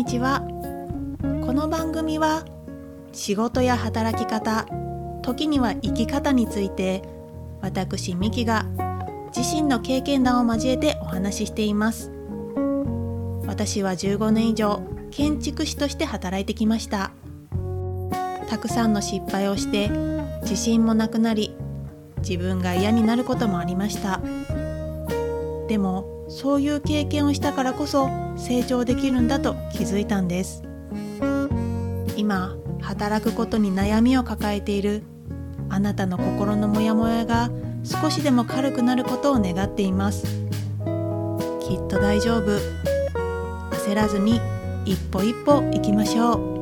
にちは。この番組は仕事や働き方時には生き方について私ミキが自身の経験談を交えてお話ししています。私は15年以上建築士として働いてきました。たくさんの失敗をして自信もなくなり自分が嫌になることもありました。でもそういう経験をしたからこそ成長できるんだと気づいたんです。今働くことに悩みを抱えているあなたの心のモヤモヤが少しでも軽くなることを願っています。きっと大丈夫。焦らずに一歩一歩行きましょう。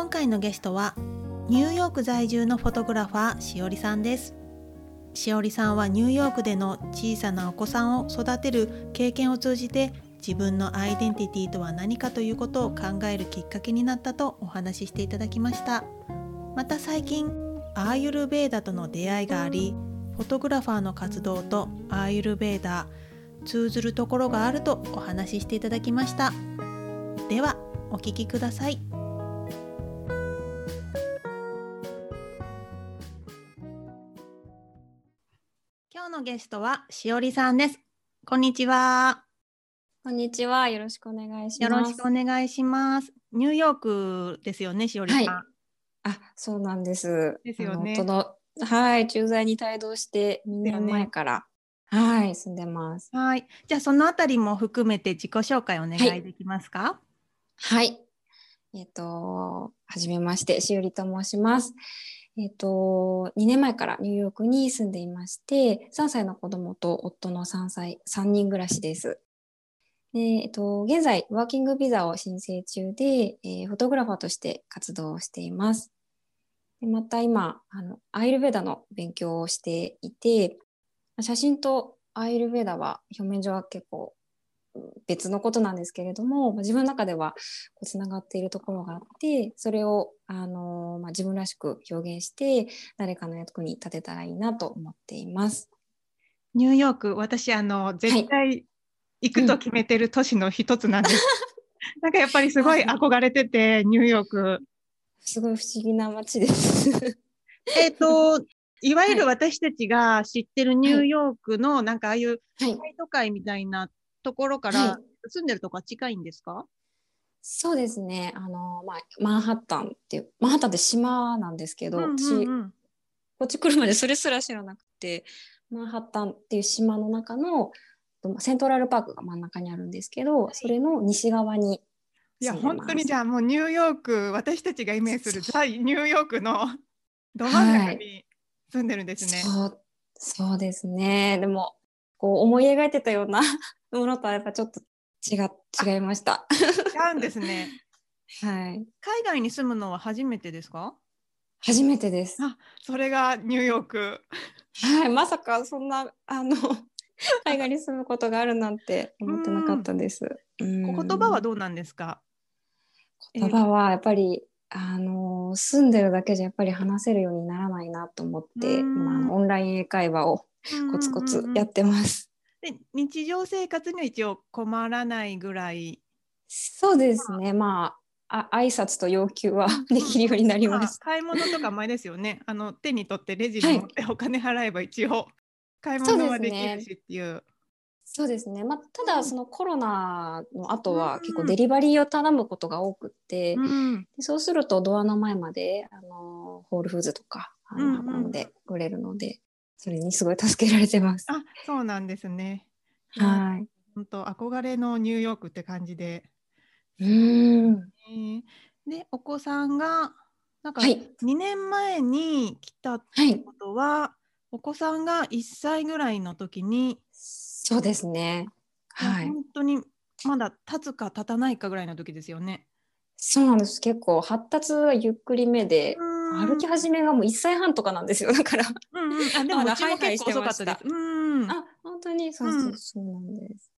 今回のゲストはニューヨーク在住のフォトグラファーしおりさんです。しおりさんはニューヨークでの小さなお子さんを育てる経験を通じて自分のアイデンティティとは何かということを考えるきっかけになったとお話ししていただきました。また最近アーユルベーダとの出会いがありフォトグラファーの活動とアーユルベーダ通ずるところがあるとお話ししていただきました。ではお聞きください。のゲストはしおりさんですこんにちはこんにちは。よろしくお願いします。よろしくお願いしますニューヨークですよねしおりさん、はいあ、そうなんです。ですよねはい、駐在に帯同して2年前から、はい、住んでます。はい。じゃあそのあたりも含めて自己紹介お願はいいできますか？はい。えっ、と、はじめまして、しおりと申します。えっ、と、2年前からニューヨークに住んでいまして、3歳の子供と夫の3歳、3人暮らしです。で、えっ、と、現在、ワーキングビザを申請中で、えーフォトグラファーとして活動をしています。でまた今、あの、アイルベーダの勉強をしていて、写真とアイルベーダは表面上は結構別のことなんですけれども、まあ自分の中ではこうつながっているところがあってそれを、あのまあ、自分らしく表現して誰かの役に立てたらいいなと思っています。ニューヨーク、私あの絶対行くと決めてる都市の一つなんです。なんかやっぱりすごい憧れててニューヨーク。すごい不思議な街です。えっと いわゆるは私たちが知ってるニューヨークのなんかああいうはい、大都会みたいなところかはらい住んでるとこは近いんですか？そうですね。あのまあマンハッタンっていうマンハッタンって島なんですけど、うんうん私うんこっち来るまでそれすら知らなくてマンハッタンっていう島の中のセントラルパークが真ん中にあるんですけど、それの西側にいや住んでます本当にじゃあもうニューヨーク私たちがイメージするザニューヨークのど真ん中に住んでるんですね。そうそうですね。でもこう思い描いてたような ものとはやっぱちょっと違違いました。違うんですね。はい。海外に住むのは初めてですか？初めてです。あ、それがニューヨーク。はい。まさかそんなあの 海外に住むことがあるなんて思ってなかったです。うん言葉はどうなんですか？言葉はやっぱりあの住んでるだけじゃやっぱり話せるようにならないなと思って、うん今オンライン英会話をコツコツやってます。で日常生活には一応困らないぐらい。そうですね。まあ、あ挨拶と要求はできるようになりました。あ買い物とか前ですよね。あの手に取ってレジに持ってお金払えば一応買い物はできるしっていう。そうですね。まあ、ただそのコロナの後うんは結構デリバリーを頼むことが多くって、うんでそうするとドアの前まであのホールフーズとかあの運んでくれるので、それにすごい助けられてます。あ、そうなんですね。はい。本当憧れのニューヨークって感じで。うーん。えーでお子さんがなんかはい。2年前に来たってはい。ことは、お子さんが1歳ぐらいの時に、そうですね。はい。本当にまだ立つか立たないかぐらいの時ですよね。そうなんです。結構発達はゆっくりめで、歩き始めがもう1歳半とかなんですよ。だから。うんうん、あでもうちも結構遅かったです。うんあ、本当にそうそうそうなんです。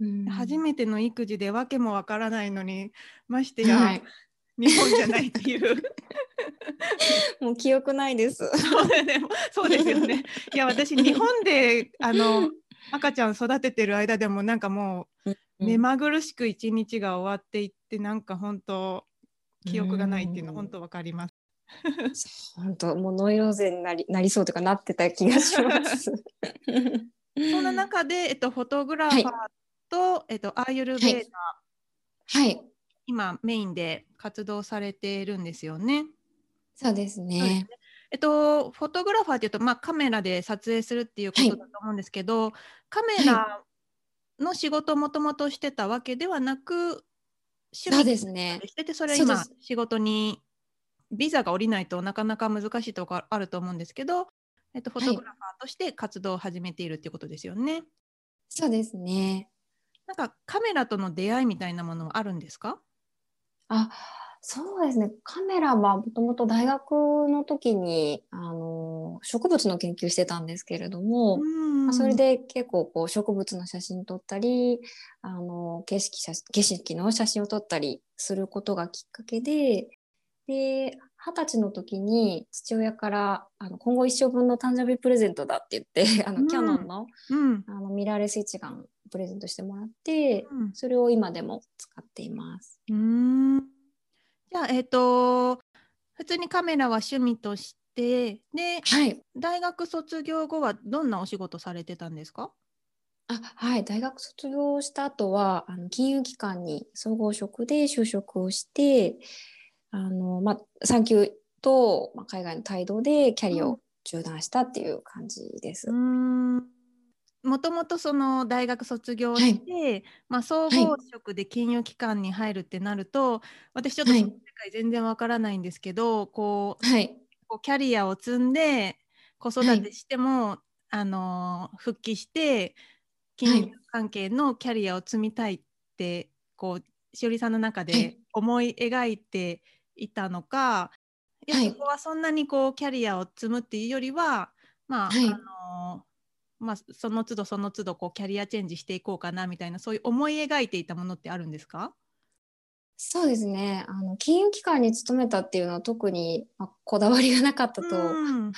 うん初めての育児でわけもわからないのにましてや、はい。日本じゃないっていう もう記憶ないです。そうだねそうですよねいや私日本であの赤ちゃん育ててる間でもなんかもう目まぐるしく一日が終わっていってなんか本当記憶がないっていうのうん本当わかります。本当もうノイローゼになりなりそうとかなってた気がします。そんな中で、えっと、フォトグラファーと、えっと、アーユルベーダ、はい、今メインで活動されてるんですよね。そうですね。えっと、フォトグラファーっていうと、まあ、カメラで撮影するっていうことだと思うんですけど、カメラの仕事をもともとしてたわけではなく趣味ですね。しててそれは今仕事にビザが下りないとなかなか難しいところあると思うんですけど、えっと、フォトグラファーとして活動を始めているっていうことですよね。そうですね。なんかカメラとの出会いみたいなものはあるんですか？あ、そうですね。カメラはもともと大学の時にあの植物の研究してたんですけれども、それで結構こう植物の写真撮ったり、あの景色写景色の写真を撮ったりすることがきっかけで、で二十歳の時に父親からあの今後一生分の誕生日プレゼントだって言って、あうん。のキヤノンのうん。あのミラーレス一眼プレゼントしてもらって、うん。それを今でも使っています。うーん。じゃあえっ、と普通にカメラは趣味としてではい。大学卒業後はどんなお仕事されてたんですか？あはい、大学卒業した後はあの金融機関に総合職で就職をしてあの、まあ、産休と、まあ、海外の帯同でキャリアを中断したっていう感じです。うーん。もともとその大学卒業して、まあ、総合職で金融機関に入るってなると、私ちょっと世界全然わからないんですけど、こうはい、こうキャリアを積んで子育てしても、あのー復帰して金融関係のキャリアを積みたいって、こうしおりさんの中ではい。思い描いていたのか、いやはい。そこはそんなにこうキャリアを積むっていうよりはまあ、はい。あのーまあ、その都度その都度こうキャリアチェンジしていこうかなみたいなそういう思い描いていたものってあるんですか？そうですね。あの金融機関に勤めたっていうのは特に、まあ、こだわりがなかったとうん。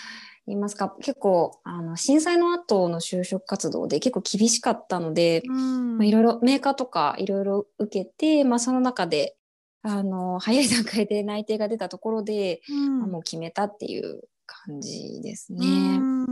言いますか、結構あの震災の後の就職活動で結構厳しかったので、うん。まあ、いろいろメーカーとかいろいろ受けて、まあ、その中であの早い段階で内定が出たところで、うん。まあもう決めたっていう感じですね。うん。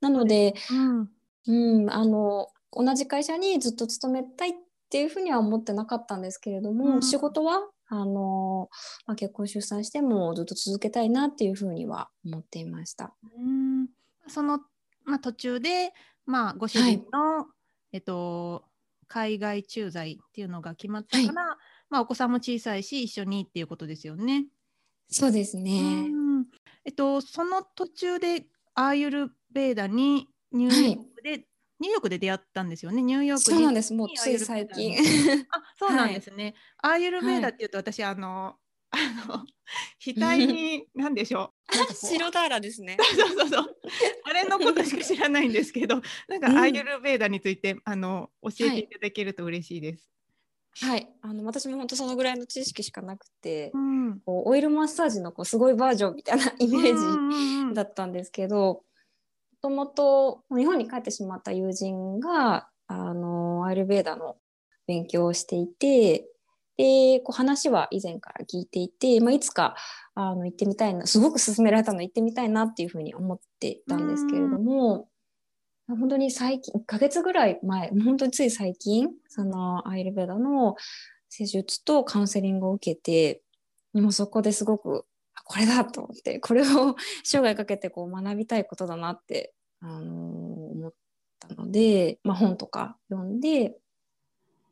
なので、うん。うん、あの同じ会社にずっと勤めたいっていうふうには思ってなかったんですけれども、うん。仕事はあの、まあ、結婚出産してもずっと続けたいなっていうふうには思っていました。うん。その、まあ、途中で、まあ、ご主人の、えっと、海外駐在っていうのが決まったから、まあ、お子さんも小さいし一緒にっていうことですよね。そうですね。うんえっと、その途中でアーユルベーダにニューヨークで、ニューヨークで出会ったんですよね。ニューヨークにそうなんです。もうつい最近。あそうなんですね。アーユルベーダっていうと、私あの あの額に何でしょうな 白ダーラですね。そうそうそう。あれのことしか知らないんですけど、なんかうんアーユルベーダについて、あの教えていただけると嬉しいです。はい、あの私も本当そのぐらいの知識しかなくて、うん。こうオイルマッサージのこうすごいバージョンみたいな イメージーだったんですけど、もともと日本に帰ってしまった友人があのアイルベーダの勉強をしていて、でこう話は以前から聞いていて、まあ、いつかあの行ってみたいなすごく勧められたので行ってみたいなっていうふうに思っていたんですけれども、本当に最近1ヶ月ぐらい前本当につい最近そのアイルベダの施術とカウンセリングを受けてもそこですごくこれだと思ってこれを生涯かけてこう学びたいことだなって、あのー思ったので、まあ、本とか読んで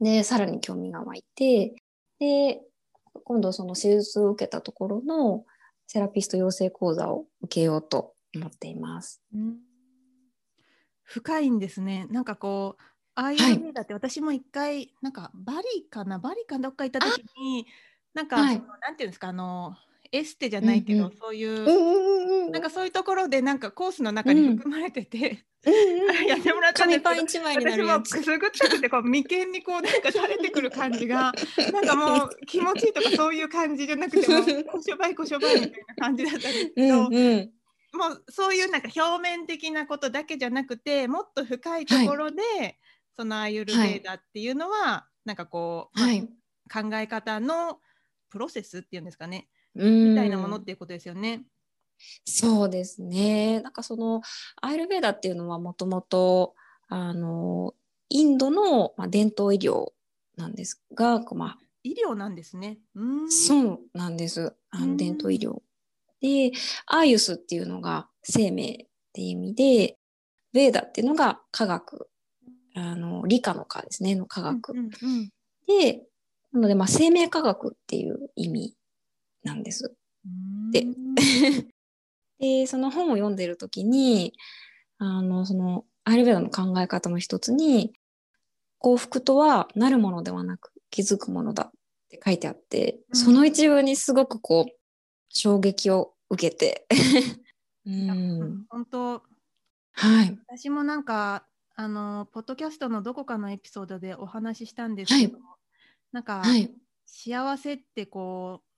でさらに興味が湧いてで今度その手術を受けたところのセラピスト養成講座を受けようと思っています。うん深いんですね。なんかこう、アーユルベーダって私も一回、なんかバリかな、バリかどっか行った時に、なんか、はい。なんていうんですか、あの、エステじゃないけど、うん。うんそういう、うんうんうんなんかそういうところで、なんかコースの中にうん。含まれてて、うんうん やってもらっ紙パン一枚になるやつ私もくすぐったくてこう眉間にこうなんか垂れてくる感じが なんかもう気持ちいいとかそういう感じじゃなくてもこしょばいこしょばいみたいな感じだったんですけど、うんうんもうそういうなんか表面的なことだけじゃなくてもっと深いところで、そのアイユルベーダっていうのは、なんかこう、まあはい考え方のプロセスっていうんですかね、みみたいなものっていうことですよね。そうですね。なんかそのアイルベーダっていうのはもともとあのインドの、まあ、伝統医療なんですが、まあ、医療なんですね。うーんそうなんです。あうんの伝統医療。で、アーユスっていうのが生命っていう意味で、ベーダっていうのが科学、あの理科の科ですね、の科学。うんうんで、なので、まあ、生命科学っていう意味なんです。うんで で、その本を読んでるときに、あの、その、アイルベーダの考え方の一つに、幸福とはなるものではなく気づくものだって書いてあって、うんその一文にすごくこう、衝撃を受けて。うん。本当はい。私もなんかあのポッドキャストのどこかのエピソードでお話ししたんですけど、なんか、はい。幸せってこう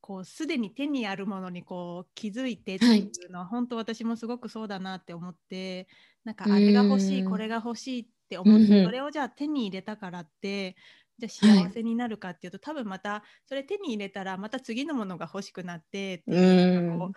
こうすでに手にあるものにこう気づいてっていうのは、本当私もすごくそうだなって思ってなんかうんあれが欲しいこれが欲しいって思って、うんそれをじゃあ手に入れたからってじゃ幸せになるかっていうと、多分またそれ手に入れたらまた次のものが欲しくなってってういう。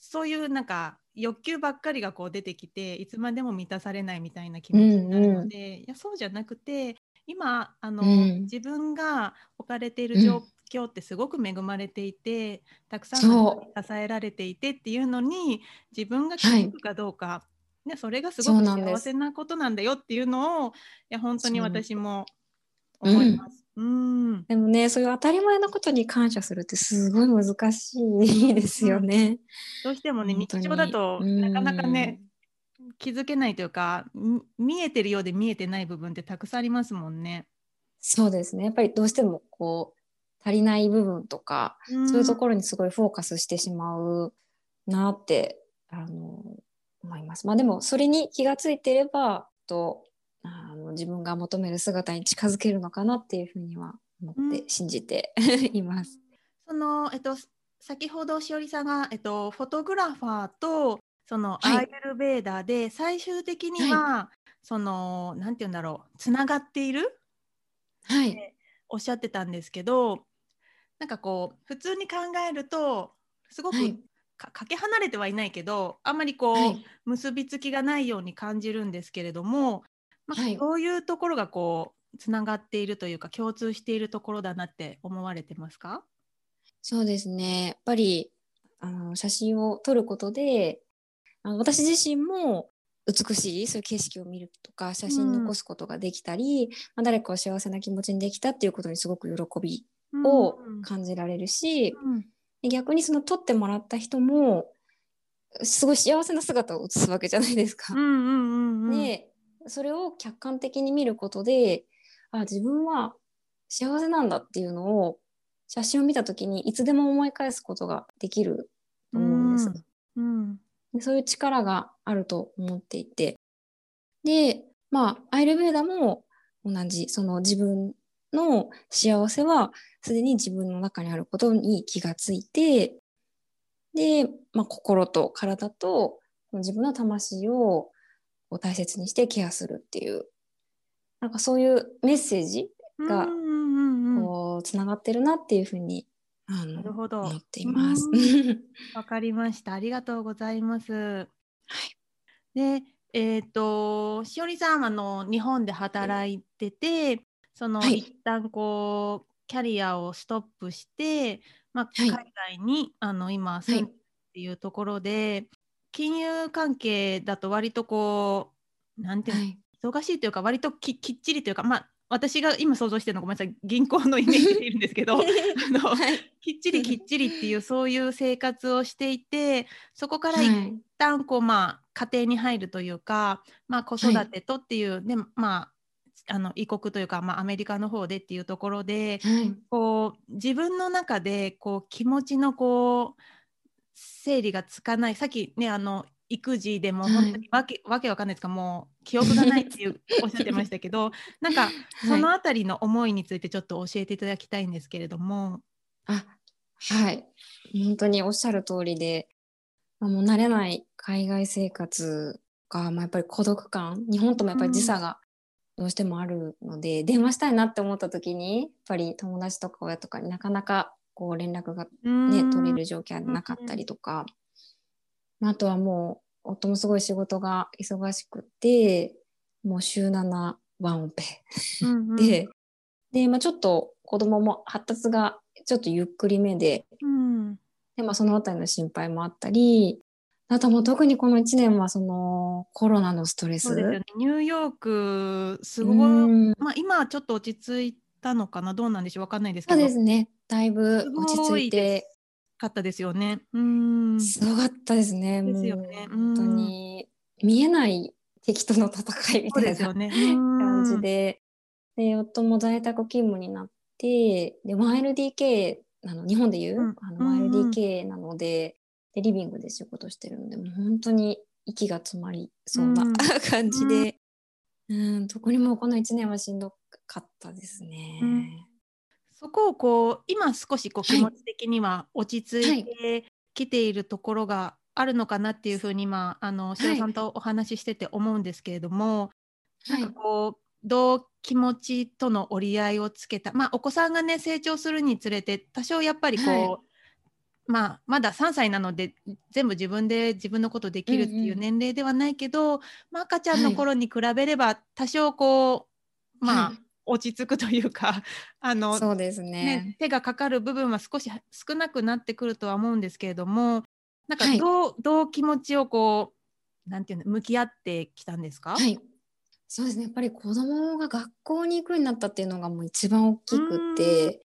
そういうなんか欲求ばっかりがこう出てきていつまでも満たされないみたいな気持ちになるので、いやそうじゃなくて今あの、うん。自分が置かれている状況ってすごく恵まれていて、たくさんの人に支えられていてっていうのに自分が気づくかどうか、ね、それがすごく幸せなことなんだよっていうのをいや本当に私も思います。うんでもね、そういう当たり前のことに感謝するってすごい難しいですよね。どうしてもね日常だとうんなかなかね気づけないというかみ見えてるようで見えてない部分ってたくさんありますもんね。そうですね。やっぱりどうしてもこう足りない部分とか、そういうところにすごいフォーカスしてしまうなってあの思います。まあでもそれに気がついていればと自分が求める姿に近づけるのかなっていうふうには思って、うん信じて います。その、えっと、先ほどしおりさんが、えっと、フォトグラファーとそのはいアイユルベーダーで最終的には、そのなんて言うんだろうつながっている？はい。おっしゃってたんですけどなんかこう普通に考えるとすごくはいかかけ離れてはいないけどあんまりこう、はい。結びつきがないように感じるんですけれども、まあはい。どういうところがこうつながっているというか共通しているところだなって思われてますか？そうですね。やっぱりあの写真を撮ることであの私自身も美しいそういう景色を見るとか写真に残すことができたり、まあ、誰かを幸せな気持ちにできたっていうことにすごく喜びをうん。感じられるし、うん。で逆にその撮ってもらった人もすごい幸せな姿を写すわけじゃないですか。うんうんうんうん。でそれを客観的に見ることであ自分は幸せなんだっていうのを写真を見た時にいつでも思い返すことができると思うんです。うん。でそういう力があると思っていて。でまあアイルベーダも同じその自分の幸せはすでに自分の中にあることに気がついてで、まあ、心と体と自分の魂をこう大切にしてケアするっていうなんかそういうメッセージがこうつながってるなっていうふうにあのなるほど思っています。うん わかりました。ありがとうございます。はいで、えっ、と、しおりさん、あの、日本で働いてて、その、はい一旦こう、キャリアをストップして、まあ、はい海外に、あの、今、住んでるっていうところで、金融関係だと割とこう、なんていうの、はい。忙しいというか、割とききっちりというか、まあ、私が今想像してるのごめんなさい銀行のイメージでいるんですけど あのはい。きっちりきっちりっていうそういう生活をしていてそこから一はい。旦こうまあ家庭に入るというか、まあ、子育てとっていう、でまああの異国というか、まあ、アメリカの方でっていうところではい。こう自分の中でこう気持ちのこう整理がつかない。さっきねあの育児でもはい。本当にわけ,、わけわかんないですか。もう記憶がないっていうおっしゃってましたけど なんかそのあたりの思いについてちょっと教えていただきたいんですけれども。あはい。本当におっしゃる通りで、まあ、もう慣れない海外生活が、まあ、やっぱり孤独感日本ともやっぱり時差がどうしてもあるので、電話したいなって思った時にやっぱり友達とか親とかになかなかこう連絡がね、ね取れる状況はなかったりとか、まああとはもう夫もすごい仕事が忙しくてもう週7ワンオペ。で、で、まあ、ちょっと子供も発達がちょっとゆっくりめでうん。で、まあ、そのあたりの心配もあったりあともう特にこの1年はそのコロナのストレス。そうですよね。ニューヨークすごい、うん。まあ、今はちょっと落ち着いたのかな？どうなんでしょう？わかんないですけど。そうですね。だいぶ落ち着いて。かったですよね。うん。すごかったですね。ですよね。本当に見えない敵との戦いみたいなですよね。感じで、で夫も在宅勤務になって、で 1LDK なの日本でいう、うん。あうんうんの 1LDK なので、でリビングで仕事してるので、もう本当に息が詰まりそうな、うん。感じで、うん、特にもうこの1年はしんどかったですね。うん。そこをこう今少しこうはい気持ち的には落ち着いてきているところがあるのかなっていうふうに今あの塩さんとお話ししてて思うんですけれども、はい。なんかこうどう気持ちとの折り合いをつけた、まあ、お子さんがね成長するにつれて多少やっぱりこう、はい。まあ、まだ3歳なので全部自分で自分のことできるっていううんうん。年齢ではないけど、まあ、赤ちゃんの頃に比べれば多少こう、まあはい落ち着くというか あの、そうですねね。手がかかる部分は少し少なくなってくるとは思うんですけれどもなんかはいどう,、どう気持ちをこうなんていうの向き合ってきたんですか、はい。そうですね。やっぱり子供が学校に行くようになったっていうのがもう一番大きくて、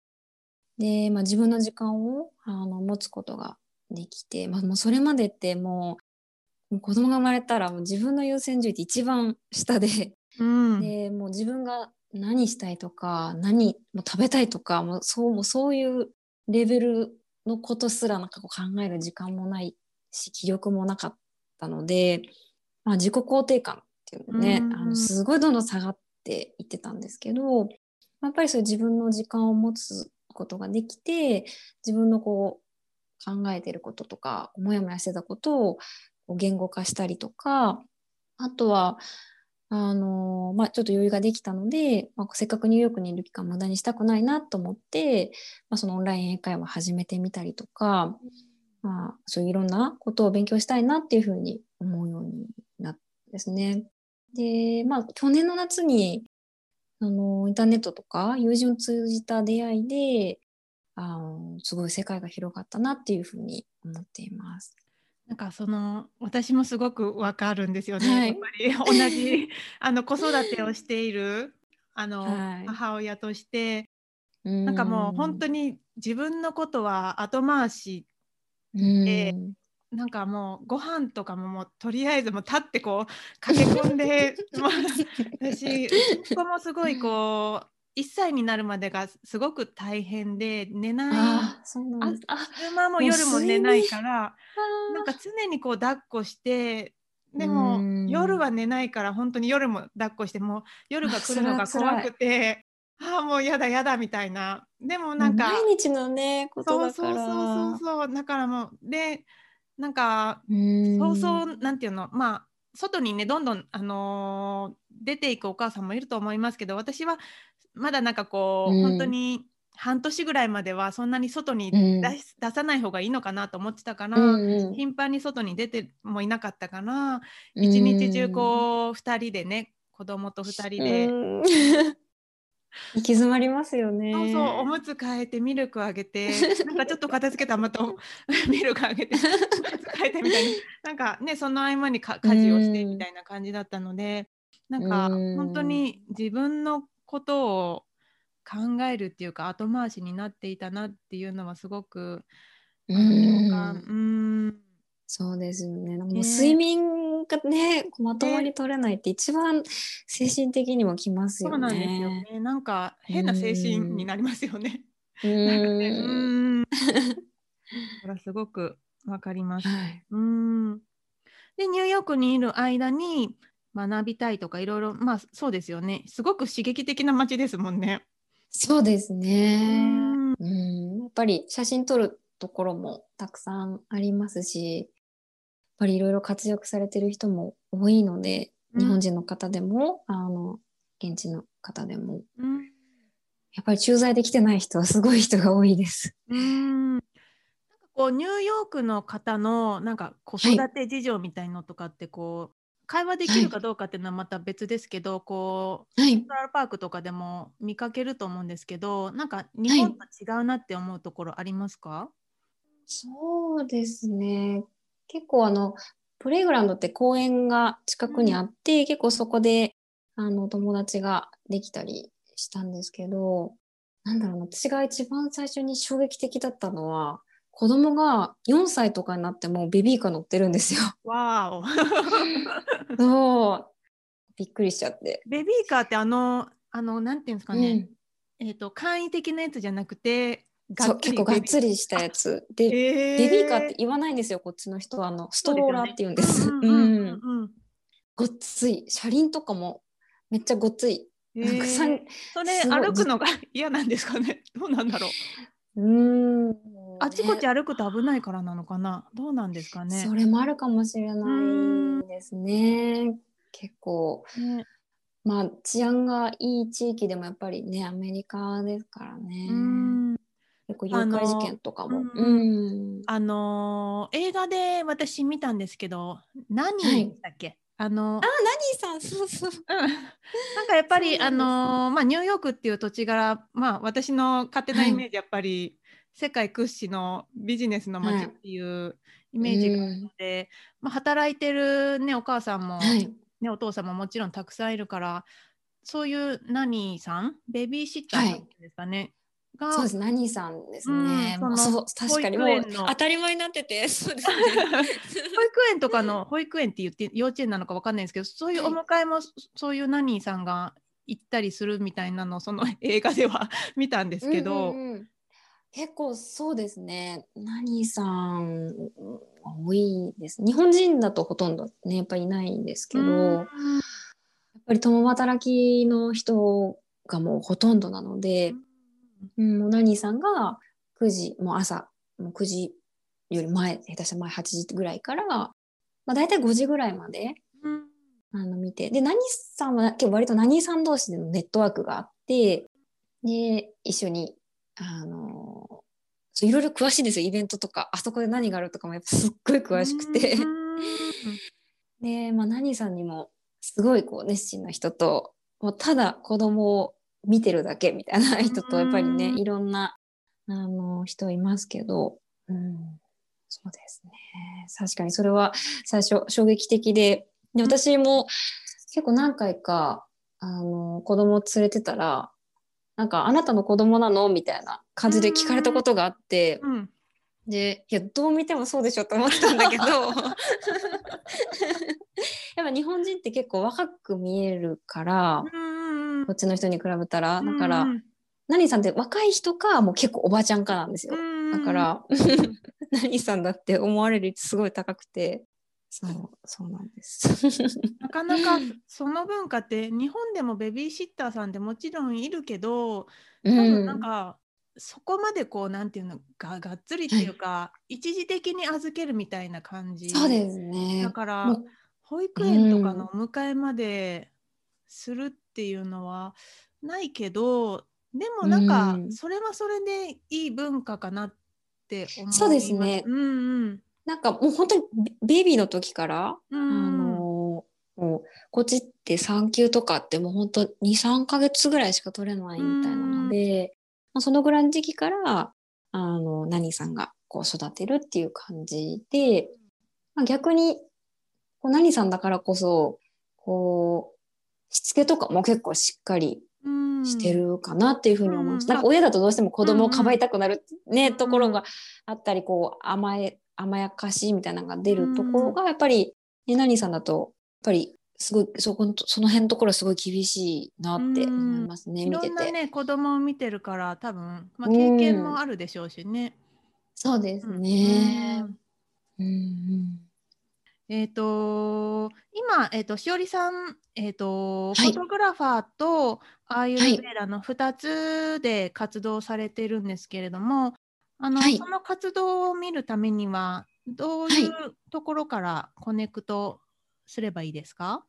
で、まあ、自分の時間をあの持つことができて、まあ、もうそれまでってもうもう子供が生まれたらもう自分の優先順位って一番下で、うん。でもう自分が何したいとか何もう食べたいとかもうそうもうそういうレベルのことすらなんかこう考える時間もないし気力もなかったので、まあ、自己肯定感っていうのね、うんあのすごいどんどん下がっていってたんですけどやっぱりそういう自分の時間を持つことができて自分のこう考えてることとかモヤモヤしてたことを言語化したりとかあとはあのまあ、ちょっと余裕ができたので、まあ、せっかくニューヨークにいる期間無駄にしたくないなと思って、まあ、そのオンライン英会話始めてみたりとか、まあ、そういういろんなことを勉強したいなっていうふうに思うようになったんですね。で、まあ、去年の夏にあのインターネットとか友人を通じた出会いであのすごい世界が広がったなっていうふうに思っています。なんかその私もすごくわかるんですよね。はい。やっぱり。同じあの子育てをしているあの、はい。母親として。ななんかもう本当に自分のことは後回しにでなんかもうご飯とかももうとりあえずもう立ってこう駆け込んで 私息子もすごいこう1歳になるまでがすごごく大変で寝ない昼間も夜も寝ないからななんか常にこう抱っこしてでもうん。夜は寝ないから本当に夜も抱っこしてもう夜が来るのが怖くてああもうやだやだみたいな。でもなんか毎日のね、ことだから。そうそうそうそうだからもうでなんかうん。そうそうなんていうのまあ外にねどんどん、あのー出ていくお母さんもいると思いますけど私はまだなんかこう、うん。本当に半年ぐらいまではそんなに外にうん。出し、出さない方がいいのかなと思ってたから、うんうん。頻繁に外に出てもいなかったからうん。一日中こう2人でね子供と2人で、うん。行き詰まりますよね。そうそうおむつ替えてミルクあげて なんかちょっと片付けたまた ミルクあげておむつ替えてみたいな。なんかねその合間にか家事をしてみたいな感じだったのでなんかうん本当に自分のことを考えるっていうか後回しになっていたなっていうのはすごくうんうんそうですよね。もうね睡眠がね、まとまり取れないって一番精神的にもきますよね。そうなんですよねなんか変な精神になりますよね。うんなんかねうんすごくわかります。はい。うんでニューヨークにいる間に学びたいとかいろいろまあそうですよね。すごく刺激的な街ですもんね。そうですうね。ん。うん、やっぱり写真撮るところもたくさんありますし、やっぱりいろいろ活躍されてる人も多いので、うん。日本人の方でも、あの、現地の方でも、うん。やっぱり駐在できてない人はすごい人が多いです。うん。なんかこうニューヨークの方のなんか子育て事情みたいのとかってこう、会話できるかどうかっていうのはまた別ですけど、こうはい。セン。トラルパークとかでも見かけると思うんですけどなんか日本と違うなって思うところありますか、そうですね。結構あの、プレイグラウンドって公園が近くにあって、結構そこで、あの、友達ができたりしたんですけど、なんだろうな、私が一番最初に衝撃的だったのは、子供が4歳とかになってもベビーカー乗ってるんですよ。わお そう。びっくりしちゃって。ベビーカーってあのあのなんていうんですかね、うんえっ、と簡易的なやつじゃなくてそう、結構がっつりりしたやつ。で、ベベビーカーって言わないんですよ、こっちの人は。あの、ストローラーって言うんです。ごっつい。車輪とかもめっちゃごっつい。へなんかさんーそれ歩くのが嫌なんですかねどうなんだろううーん。あちこちね歩くと危ないからなのかな？どうなんですかね？それもあるかもしれないですね。結構、ねまあ治安がいい地域でもやっぱりね、アメリカですからね。うん結構誘拐事件とかも。あのうん。あのー映画で私見たんですけど何はいでしたっけ、あのあ、何さん、そうそう。うん。なんかやっぱりあのーまあニューヨークっていう土地柄まあ私の勝手なイメージやっぱり、世界屈指のビジネスの街っていうイメージがあるので、まあ、働いてるねお母さんも、はい。ね、お父さんももちろんたくさんいるからそういうナニーさんベビーシッターですかね、がそうです、何さんですね。うんそう、確かにもう保育園の当たり前になってて、そうですね。保育園とかの保育園って言って幼稚園なのかわかんないですけどそういうお迎えも、そういうナニーさんが行ったりするみたいなのをその映画では 見たんですけど、うんうんうん結構そうですね。何さん多いです。日本人だとほとんどねやっぱりいないんですけど、うんやっぱり共働きの人がもうほとんどなので、うん、もう何さんが9時もう朝もう9時より前下手したら前8時ぐらいから、まあ、大体5時ぐらいまでうんあの見てで何さんは結構割と何さん同士でのネットワークがあってで一緒にあのいろいろ詳しいんですよイベントとか。あそこで何があるとかもやっぱすっごい詳しくて、うん。で、まあ、何さんにもすごいこう熱心な人ともうただ子供を見てるだけみたいな人とやっぱりねうんいろんなあの人いますけど、うん、そうですね。確かにそれは最初衝撃的で。で私も結構何回かあの子供を連れてたらなんか「あなたの子供なの?」みたいな感じで聞かれたことがあって、うん。でいやどう見てもそうでしょって思ってたんだけど。やっぱ日本人って結構若く見えるから、うんこっちの人に比べたら。だから、うん何さんって若い人かもう結構おばちゃんかなんですよ、うん。だから 何さんだって思われる率すごい高くて。そうそうなんです。なかなかその文化って日本でもベビーシッターさんってもちろんいるけど多分なんか、そこまでこうなんていうのががっつりっていうか、一時的に預けるみたいな感じ。そうですね。だから保育園とかのお迎えまでするっていうのはないけど、でもなんかうん。それはそれでいい文化かなって思いますそうです。ねうんうん。なんかもう本当にベベビーの時から、うん。あのもうこっちって産休とかってもう本当23ヶ月ぐらいしか取れないみたいなので、まあ、そのぐらいの時期からあの何さんがこう育てるっていう感じで、まあ、逆にこう何さんだからこそこうしつけとかも結構しっかりうんしてるかなっていうふうに思います。うんなんか親だとどうしても子供をかばいたくなるね、うんところがあったり、こう甘え、甘やかしいみたいなのが出るところが、やっぱり、ね、ナニさんだと、やっぱりすごい、そこの、その辺のところはすごい厳しいなって思いますね、い見てて。ろんなね子供を見てるから多分、まあ、うん経験もあるでしょうしね。そうですうんね。うんうんうんえっ、と今、えっ、と、しおりさん、えっ、と、はい。フォトグラファーとアーユルベーダの2つで活動されてるんですけれども、あの、はい。その活動を見るためには、どういうところからコネクトすればいいですか？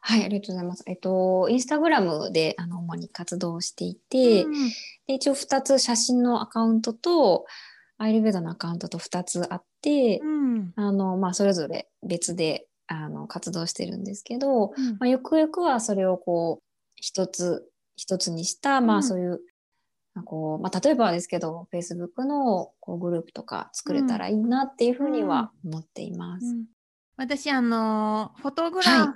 はい、ありがとうございます。えっと、インスタグラムであの主に活動をしていて、うん。で一応2つ写真のアカウントとアイルベーダのアカウントと2つあって、うん。あのまあ、それぞれ別であの活動してるんですけど、うん。まあ、ゆくゆくはそれをこう一つ一つにした、まうん。あ、そういう、まあこうまあ、例えばですけど Facebook のこうグループとか作れたらいいなっていうふうには思っています。うん私あのフォトグラ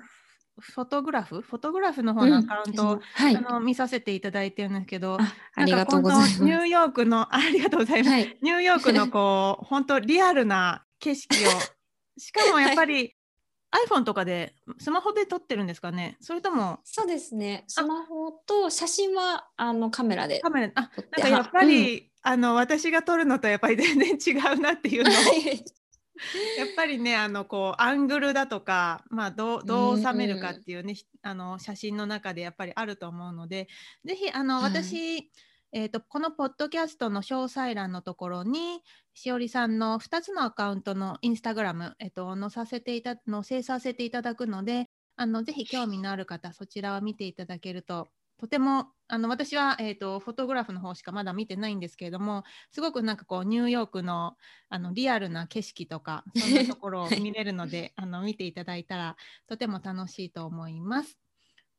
フ、ォトグラフ？フォトグラフの方のアカウントを、はい。あの見させていただいてるんですけど、あありがとうございます。なんか本当ニューヨークのあ ありがとうございます。はい、ニューヨークのこう 本当リアルな景色を。しかもやっぱり iPhone とかでスマホで撮ってるんですかね？それともそうですね。スマホと写真はあのカメラでカメラあ。なんかやっぱり、あの私が撮るのとやっぱり全然違うなっていうのを やっぱりねあのこうアングルだとか、まあ、どうどう収めるかっていうね、ひあの写真の中でやっぱりあると思うのでぜひあの、はい私、えー、とこのポッドキャストの詳細欄のところにしおりさんの2つのアカウントのインスタグラム、えー、と載させていた載せさせていただくのであのぜひ興味のある方そちらを見ていただけるととてもあの私は、えー、とフォトグラフの方しかまだ見てないんですけれどもすごくなんかこうニューヨークのあのリアルな景色とかそんなところを見れるので あの見ていただいたらとても楽しいと思います。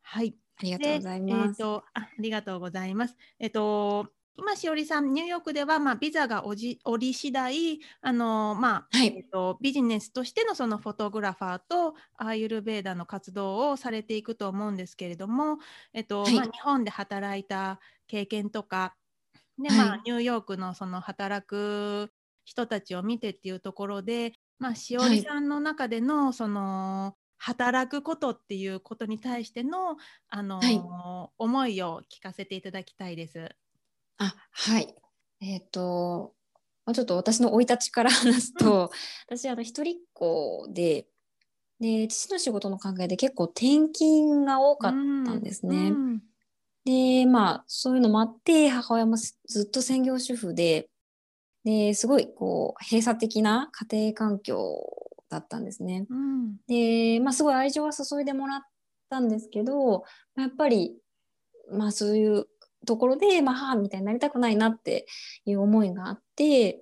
はい、ありがとうございます。でえーとあありがとうございます。えっ、と今しおりさんニューヨークではまあビザがおじ折り次第あのまあはい。えっと、ビジネスとしてのそのフォトグラファーとアーユルベーダの活動をされていくと思うんですけれども、えっとはい。まあ、日本で働いた経験とか、ではい。まあ、ニューヨークのその働く人たちを見てっていうところで、まあ、しおりさんの中でのその働くことっていうことに対しての、あのはい。思いを聞かせていただきたいです。あはい。えっ、と、まあ、ちょっと私の生い立ちから話すと、私あの一人っ子でで父の仕事の関係で結構転勤が多かったんですね。うんでまあそういうのもあって母親もずずっと専業主婦でですごいこう閉鎖的な家庭環境だったんですね。うんで、まあ、すごい愛情は注いでもらったんですけどまあやっぱり、まあ、そういうところで、まあ、母みたいになりたくないなっていう思いがあって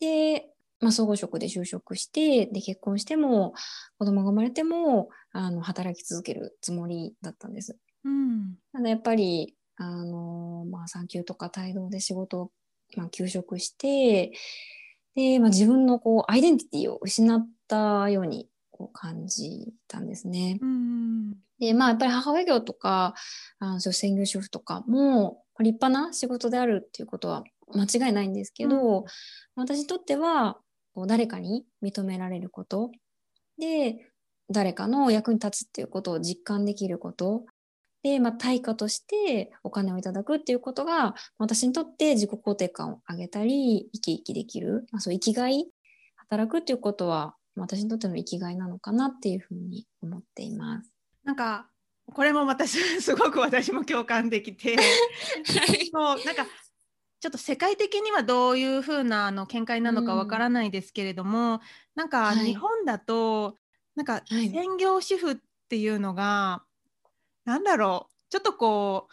で、まあ、総合職で就職してで結婚しても子供が生まれてもあの働き続けるつもりだったんです。うんただやっぱりあの、まあ、産休とか帯同で仕事を、まあ、休職してで、まあ、自分のこうアイデンティティを失ったようにこう感じたんですね。うんでまあやっぱり母親業とかあの専業主婦とかも立派な仕事であるっていうことは間違いないんですけど、私にとってはこう誰かに認められることで誰かの役に立つっていうことを実感できることで、まあ、対価としてお金をいただくっていうことが私にとって自己肯定感を上げたり生き生きできる、まあ、そう生きがい働くっていうことは私にとっての生きがいなのかなっていうふうに思っています。なんかこれも私すごく私も共感できてそうなんかちょっと世界的にはどういう風なあの見解なのかわからないですけれども、なんかはい。日本だとなんかはい。専業主婦っていうのが、なんだろうちょっとこ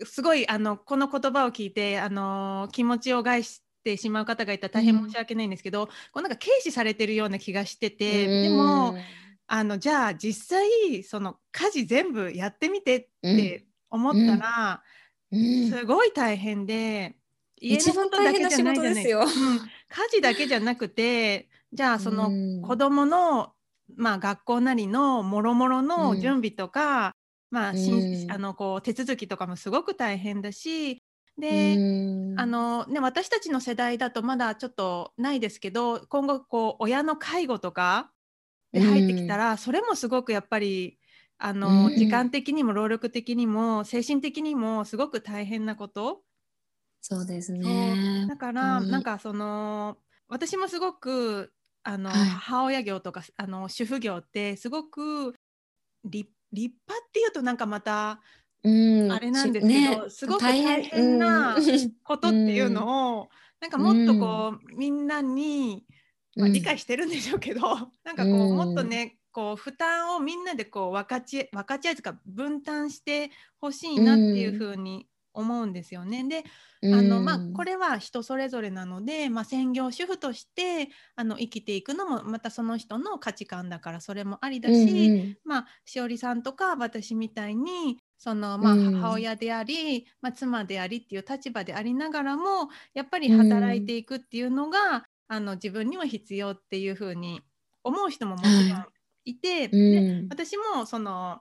うすごいあのこの言葉を聞いてあの気持ちを害してしまう方がいたら大変申し訳ないんですけど、こうなんか軽視されてるような気がしてて、でもあのじゃあ実際その家事全部やってみてって思ったら、うん、すごい大変で、家のことだけじゃないじゃないですよ。うん。家事だけじゃなくてじゃあそのうん。子どもの、まあ、学校なりのもろもろの準備とか、まあしんうん。あのこう手続きとかもすごく大変だしで、うん。あのね、私たちの世代だとまだちょっとないですけど今後こう親の介護とかで入ってきたら、それもすごくやっぱりあの、うん。時間的にも労力的にも精神的にもすごく大変なこと。そうですね。だからなんかその私もすごくあの、はい。母親業とかあの主婦業ってすごく立立派っていうとなんかまたうん。あれなんですけど、すごく大変なうんことっていうのを、なんかもっとこう、みんなに、まあ、理解してるんでしょうけど、なんかこう、うん。もっとねこう負担をみんなでこう分かち分かち合いとか分担してほしいなっていうふうに思うんですよね。であのまあ、これは人それぞれなので、まあ、専業主婦としてあの生きていくのもまたその人の価値観だからそれもありだし、まあ、しおりさんとか私みたいにその、まあ、うん。母親であり、まあ、妻でありっていう立場でありながらもやっぱり働いていくっていうのが、あの自分には必要っていうふうに思う人ももちろんいて、で私もその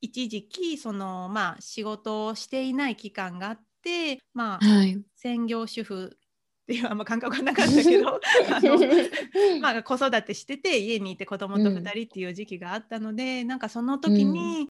一時期その、まあ、仕事をしていない期間があって、まあ、はい、専業主婦っていうあんま感覚がなかったけど あの、まあ、子育てしてて家にいて子供と2人っていう時期があったので、なんかその時に、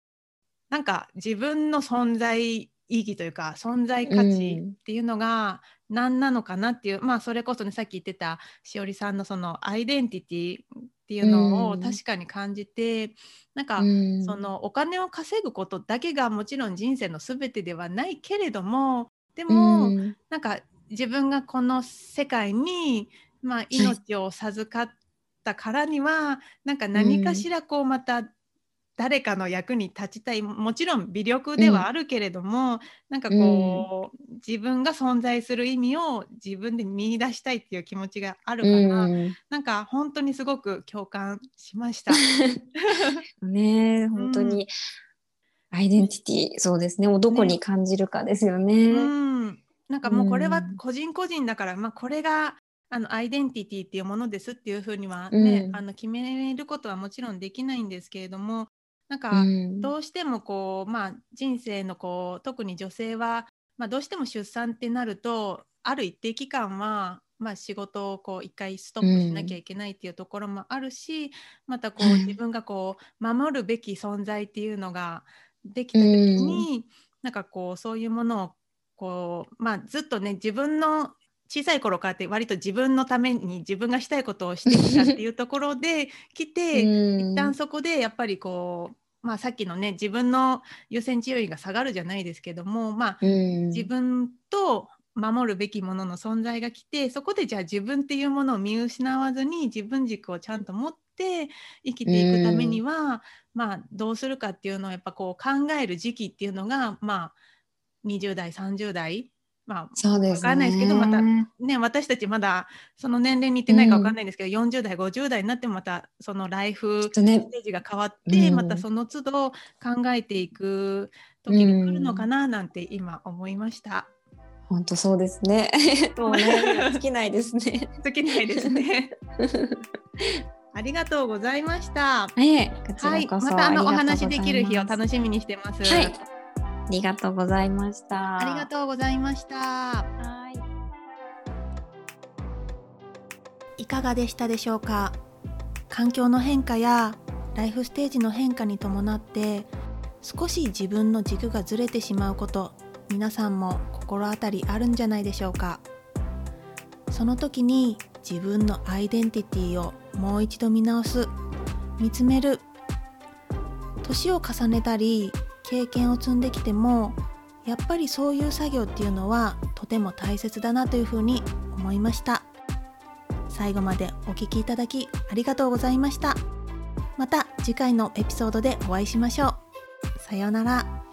なんか自分の存在意義というか存在価値っていうのが何なのかなっていう、まあそれこそねさっき言ってたしおりさんのそのアイデンティティっていうのを確かに感じて、なんかそのお金を稼ぐことだけがもちろん人生の全てではないけれどもでも、なんか自分がこの世界に、まあ、命を授かったからには、はい、なんか何かしらこうまた誰かの役に立ちたい。もちろん微力ではあるけれども、うん、なんかこう、うん、自分が存在する意味を自分で見出したいっていう気持ちがあるから、うん、なんか本当にすごく共感しました。ね本当に、アイデンティティそうですね。もうどこに感じるかですよね。ねうん、なんかもうこれは個人個人だから、まあ、これがあのアイデンティティっていうものですっていうふうにはね、あの決めることはもちろんできないんですけれどもなんかどうしてもこう、まあ、人生のこう特に女性は、まあ、どうしても出産ってなるとある一定期間は、まあ、仕事をこう一回ストップしなきゃいけないっていうところもあるし、またこう自分がこう守るべき存在っていうのができた時に、なんかこうそういうものをこう、まあ、ずっとね自分の小さい頃からって割と自分のために自分がしたいことをしてきたっていうところで来て一旦そこでやっぱりこうまあ、さっきのね自分の優先順位が下がるじゃないですけども、まあ、自分と守るべきものの存在が来てそこでじゃあ自分っていうものを見失わずに自分軸をちゃんと持って生きていくためには、まあ、どうするかっていうのをやっぱこう考える時期っていうのが、まあ、20代30代まあ、そうですね、分かんないですけどまたね私たちまだその年齢にいってないか分かんないんですけど、うん、40代50代になってもまたそのライフステージが変わって、ねうん、またその都度考えていく時が来るのかななんて今思いました。本当そうですね。もう悩みが尽きないですね。尽きないですね。ありがとうございました。はい、はい、またあのお話できる日を楽しみにしてます。はいありがとうございました。ありがとうございました。はいいかがでしたでしょうか？環境の変化やライフステージの変化に伴って少し自分の軸がずれてしまうこと皆さんも心当たりあるんじゃないでしょうか？その時に自分のアイデンティティをもう一度見直す見つめる年を重ねたり経験を積んできてもやっぱりそういう作業っていうのはとても大切だなというふうに思いました。最後までお聴きいただきありがとうございました。また次回のエピソードでお会いしましょう。さようなら。